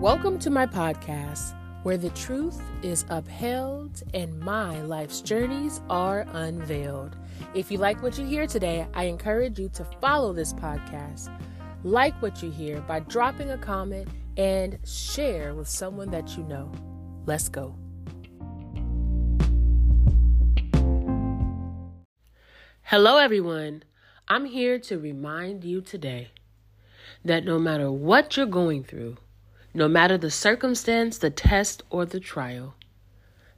Welcome to my podcast, where the truth is upheld and my life's journeys are unveiled. If you like what you hear today, I encourage you to follow this podcast. Like what you hear by dropping a comment and share with someone that you know. Let's go. Hello, everyone. I'm here to remind you today that no matter what you're going through, no matter the circumstance, the test, or the trial,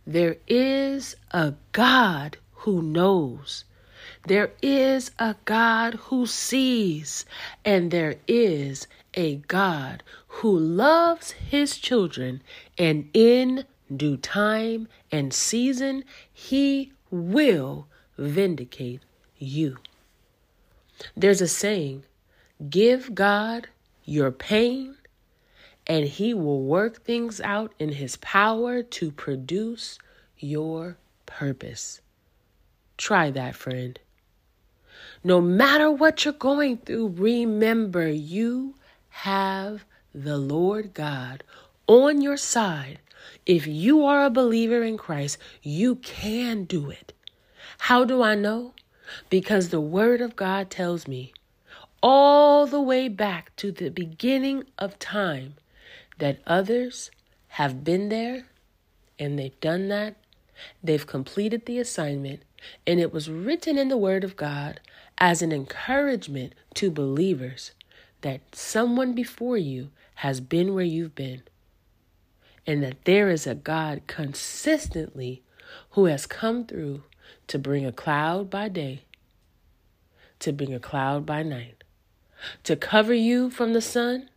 there is a God who knows. There is a God who sees. And there is a God who loves his children. And in due time and season, he will vindicate you. There's a saying give God your pain and He will work things out in His power to produce your purpose. Try that, friend. No matter what you're going through, remember you have the Lord God on your side. If you are a believer in Christ, you can do it. How do I know? Because the Word of God tells me all the way back to the beginning of time that others have been there and they've done that. They've completed the assignment, and it was written in the Word of God as an encouragement to believers that someone before you has been where you've been, and that there is a God consistently who has come through to bring a cloud by day, to bring a cloud by night, to cover you from the sun,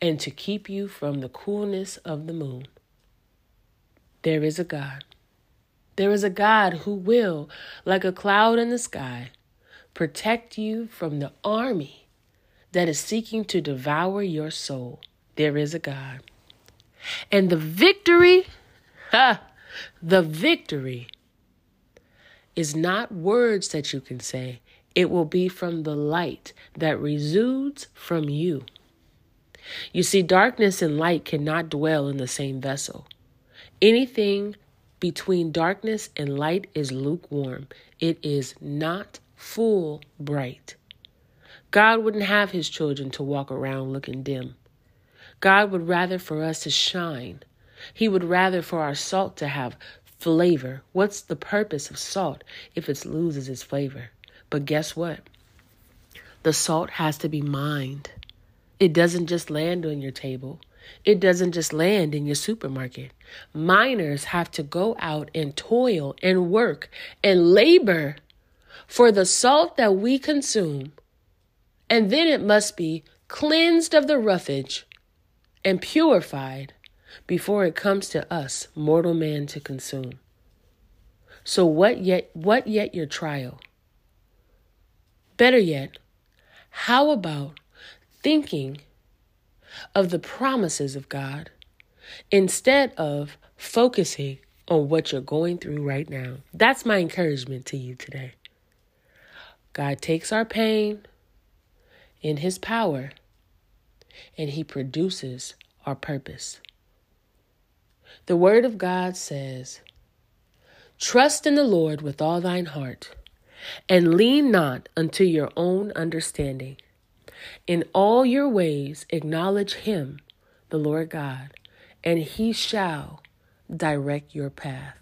and to keep you from the coolness of the moon. There is a God. There is a God who will, like a cloud in the sky, protect you from the army that is seeking to devour your soul. There is a God. And the victory, ha, the victory is not words that you can say. It will be from the light that resudes from you. You see, darkness and light cannot dwell in the same vessel. Anything between darkness and light is lukewarm, it is not full bright. God wouldn't have his children to walk around looking dim. God would rather for us to shine. He would rather for our salt to have flavor. What's the purpose of salt if it loses its flavor? But guess what? The salt has to be mined. It doesn't just land on your table. It doesn't just land in your supermarket. Miners have to go out and toil and work and labor for the salt that we consume. And then it must be cleansed of the roughage and purified before it comes to us, mortal man, to consume. So what yet what yet your trial? Better yet, how about thinking of the promises of God instead of focusing on what you're going through right now. That's my encouragement to you today. God takes our pain in His power and He produces our purpose. The Word of God says, Trust in the Lord with all thine heart, and lean not unto your own understanding. In all your ways, acknowledge him, the Lord God, and he shall direct your path.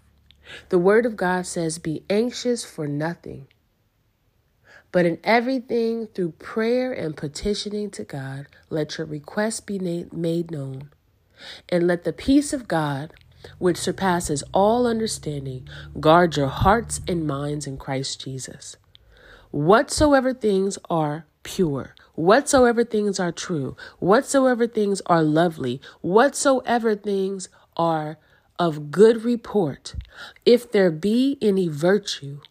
The word of God says, Be anxious for nothing, but in everything through prayer and petitioning to God, let your requests be made known. And let the peace of God, which surpasses all understanding, guard your hearts and minds in Christ Jesus. Whatsoever things are pure, whatsoever things are true, whatsoever things are lovely, whatsoever things are of good report, if there be any virtue,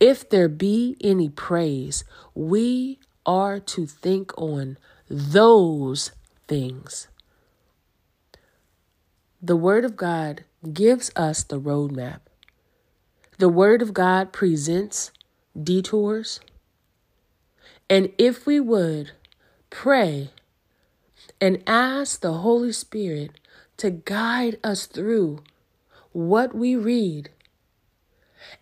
if there be any praise, we are to think on those things. The Word of God gives us the roadmap. The Word of God presents detours. And if we would pray and ask the Holy Spirit to guide us through what we read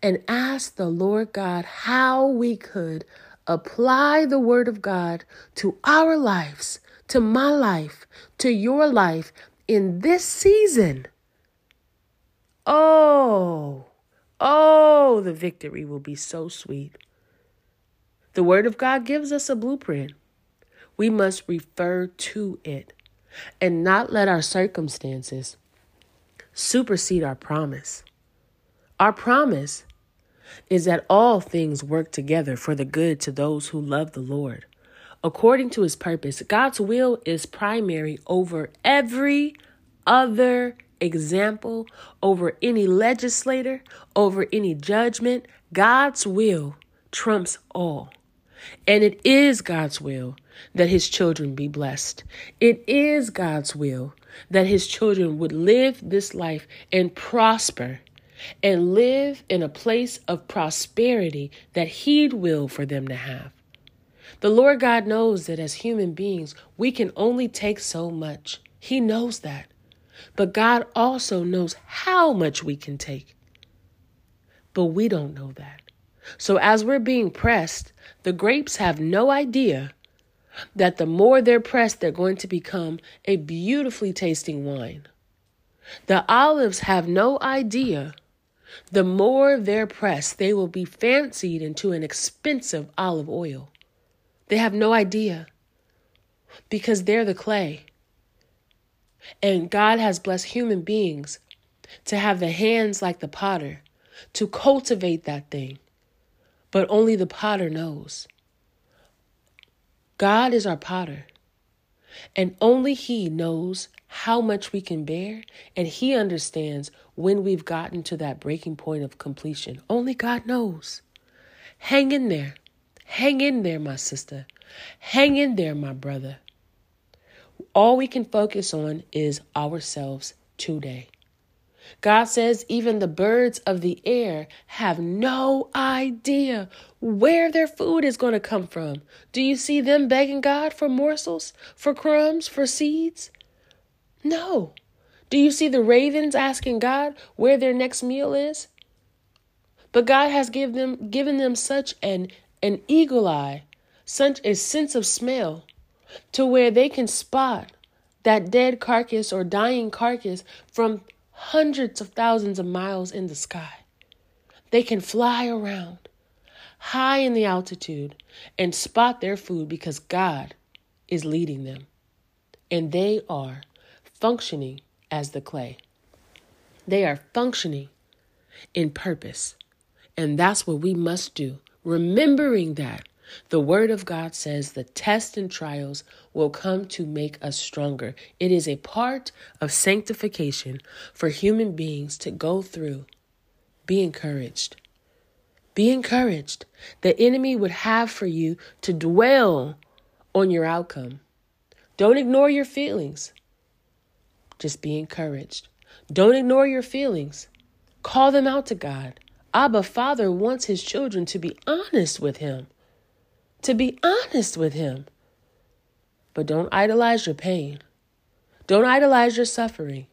and ask the Lord God how we could apply the Word of God to our lives, to my life, to your life in this season. Oh, oh, the victory will be so sweet. The Word of God gives us a blueprint. We must refer to it and not let our circumstances supersede our promise. Our promise is that all things work together for the good to those who love the Lord. According to his purpose, God's will is primary over every other example, over any legislator, over any judgment. God's will trumps all. And it is God's will that his children be blessed. It is God's will that his children would live this life and prosper and live in a place of prosperity that He'd will for them to have. The Lord God knows that as human beings, we can only take so much. He knows that. But God also knows how much we can take. But we don't know that. So as we're being pressed, the grapes have no idea that the more they're pressed, they're going to become a beautifully tasting wine. The olives have no idea the more they're pressed, they will be fancied into an expensive olive oil. They have no idea because they're the clay. And God has blessed human beings to have the hands like the potter to cultivate that thing. But only the potter knows. God is our potter. And only He knows how much we can bear, and He understands when we've gotten to that breaking point of completion. Only God knows. Hang in there. Hang in there, my sister. Hang in there, my brother. All we can focus on is ourselves today. God says even the birds of the air have no idea where their food is going to come from. Do you see them begging God for morsels, for crumbs, for seeds? No. Do you see the ravens asking God where their next meal is? But God has given them given them such an an eagle eye, such a sense of smell, to where they can spot that dead carcass or dying carcass from hundreds of thousands of miles in the sky. They can fly around high in the altitude and spot their food because God is leading them. And they are functioning as the clay. They are functioning in purpose. And that's what we must do. Remembering that the Word of God says the tests and trials will come to make us stronger. It is a part of sanctification for human beings to go through. Be encouraged. Be encouraged. The enemy would have for you to dwell on your outcome. Don't ignore your feelings. Just be encouraged. Don't ignore your feelings. Call them out to God. Abba Father wants his children to be honest with him. To be honest with him. But don't idolize your pain. Don't idolize your suffering.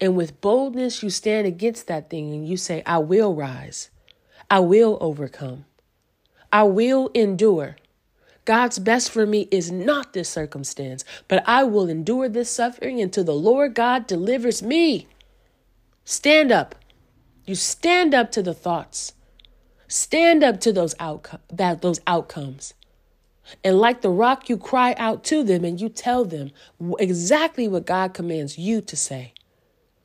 And with boldness, you stand against that thing and you say, I will rise. I will overcome. I will endure. God's best for me is not this circumstance, but I will endure this suffering until the Lord God delivers me. Stand up. You stand up to the thoughts. Stand up to those outcome that those outcomes. And like the rock, you cry out to them and you tell them exactly what God commands you to say.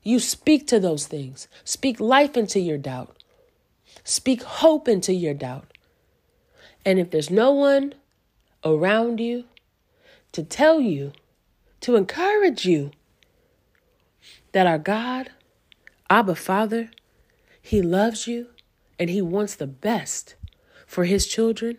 You speak to those things. Speak life into your doubt. Speak hope into your doubt. And if there's no one around you to tell you, to encourage you that our God, Abba Father, He loves you and He wants the best for His children.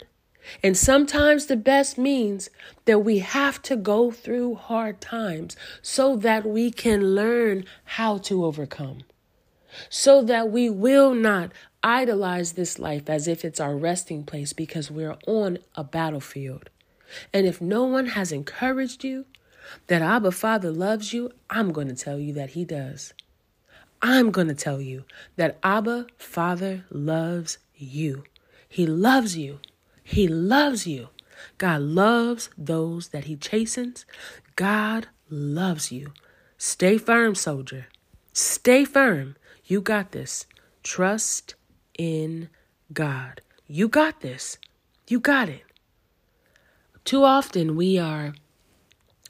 And sometimes the best means that we have to go through hard times so that we can learn how to overcome, so that we will not idolize this life as if it's our resting place because we're on a battlefield. And if no one has encouraged you, that Abba Father loves you, I'm going to tell you that He does. I'm going to tell you that Abba Father loves you. He loves you. He loves you. God loves those that He chastens. God loves you. Stay firm, soldier. Stay firm. You got this. Trust in God. You got this. You got it. Too often we are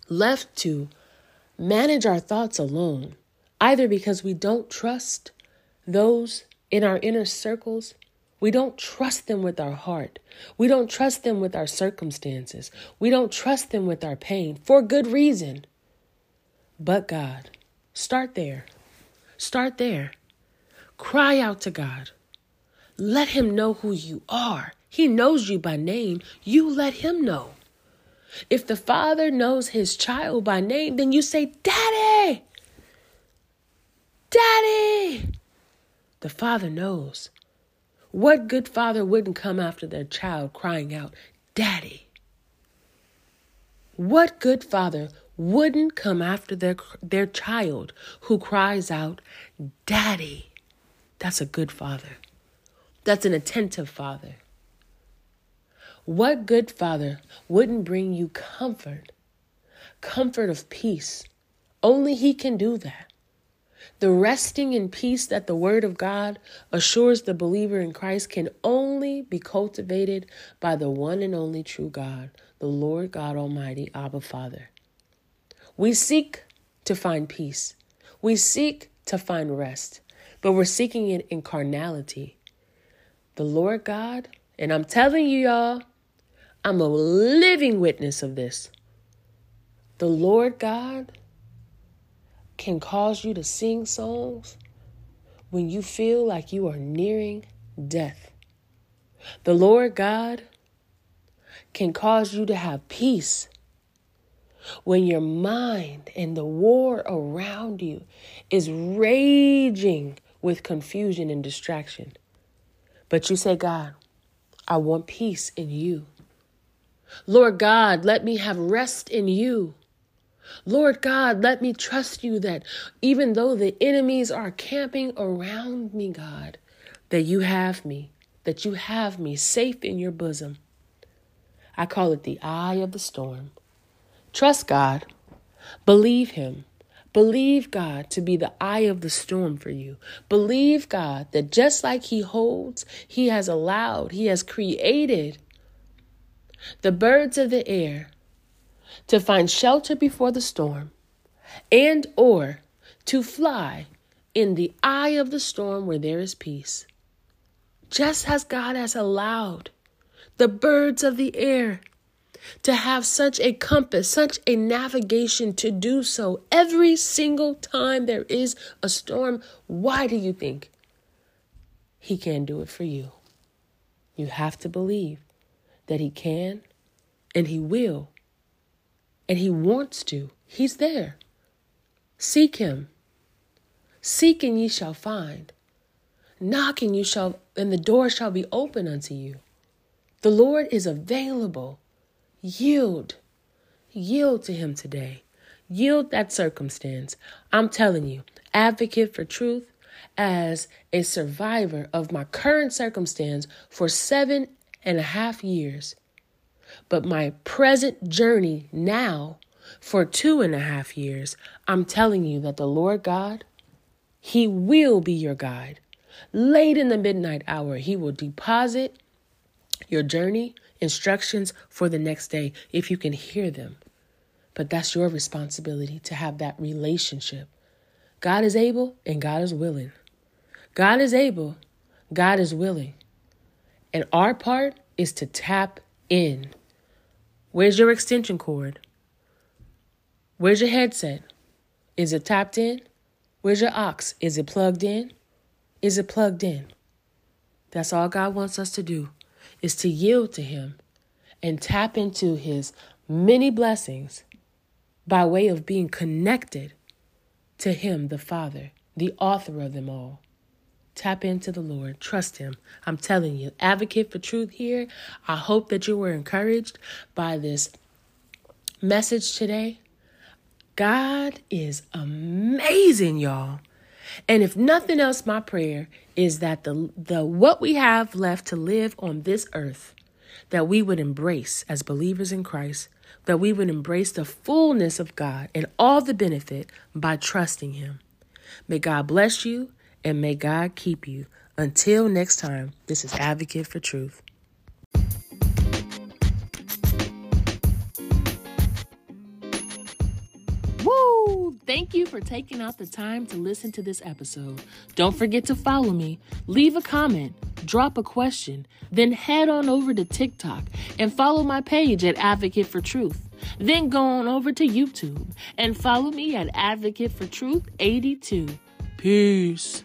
left to manage our thoughts alone, either because we don't trust those in our inner circles, we don't trust them with our heart, we don't trust them with our circumstances, we don't trust them with our pain for good reason. But God, start there. Start there. Cry out to God. Let Him know who you are. He knows you by name. You let Him know. If the father knows his child by name, then you say, Daddy! Daddy! The father knows. What good father wouldn't come after their child crying out, Daddy? What good father wouldn't come after their, their child who cries out, Daddy? That's a good father. That's an attentive father. What good father wouldn't bring you comfort, comfort of peace? Only He can do that. The resting in peace that the Word of God assures the believer in Christ can only be cultivated by the one and only true God, the Lord God Almighty, Abba Father. We seek to find peace, we seek to find rest, but we're seeking it in carnality. The Lord God, and I'm telling you, y'all, I'm a living witness of this. The Lord God can cause you to sing songs when you feel like you are nearing death. The Lord God can cause you to have peace when your mind and the war around you is raging with confusion and distraction. But you say, God, I want peace in you. Lord God, let me have rest in you. Lord God, let me trust you that even though the enemies are camping around me, God, that you have me, that you have me safe in your bosom. I call it the eye of the storm. Trust God. Believe Him. Believe God to be the eye of the storm for you. Believe God that just like He holds, He has allowed, He has created the birds of the air to find shelter before the storm and or to fly in the eye of the storm where there is peace just as God has allowed the birds of the air to have such a compass, such a navigation to do so every single time there is a storm, why do you think He can do it for you? You have to believe that He can and He will and He wants to. He's there. Seek Him. Seek and ye shall find. Knock and you shall, and the door shall be open unto you. The Lord is available. Yield. Yield to Him today. Yield that circumstance. I'm telling you, advocate for truth as a survivor of my current circumstance for seven and a half years. But my present journey now, for two and a half years, I'm telling you that the Lord God, He will be your guide. Late in the midnight hour, He will deposit your journey instructions for the next day if you can hear them. But that's your responsibility to have that relationship. God is able and God is willing. God is able, God is willing. And our part is to tap in. Where's your extension cord? Where's your headset? Is it tapped in? Where's your aux? Is it plugged in? Is it plugged in? That's all God wants us to do is to yield to him and tap into his many blessings by way of being connected to him the Father, the author of them all. Tap into the Lord. Trust Him. I'm telling you, advocate for truth here. I hope that you were encouraged by this message today. God is amazing, y'all. And if nothing else, my prayer is that the, the what we have left to live on this earth, that we would embrace as believers in Christ, that we would embrace the fullness of God and all the benefit by trusting Him. May God bless you and may God keep you. Until next time, this is Advocate for Truth. Woo! Thank you for taking out the time to listen to this episode. Don't forget to follow me, leave a comment, drop a question, then head on over to TikTok and follow my page at Advocate for Truth. Then go on over to YouTube and follow me at Advocate for Truth 82. Peace.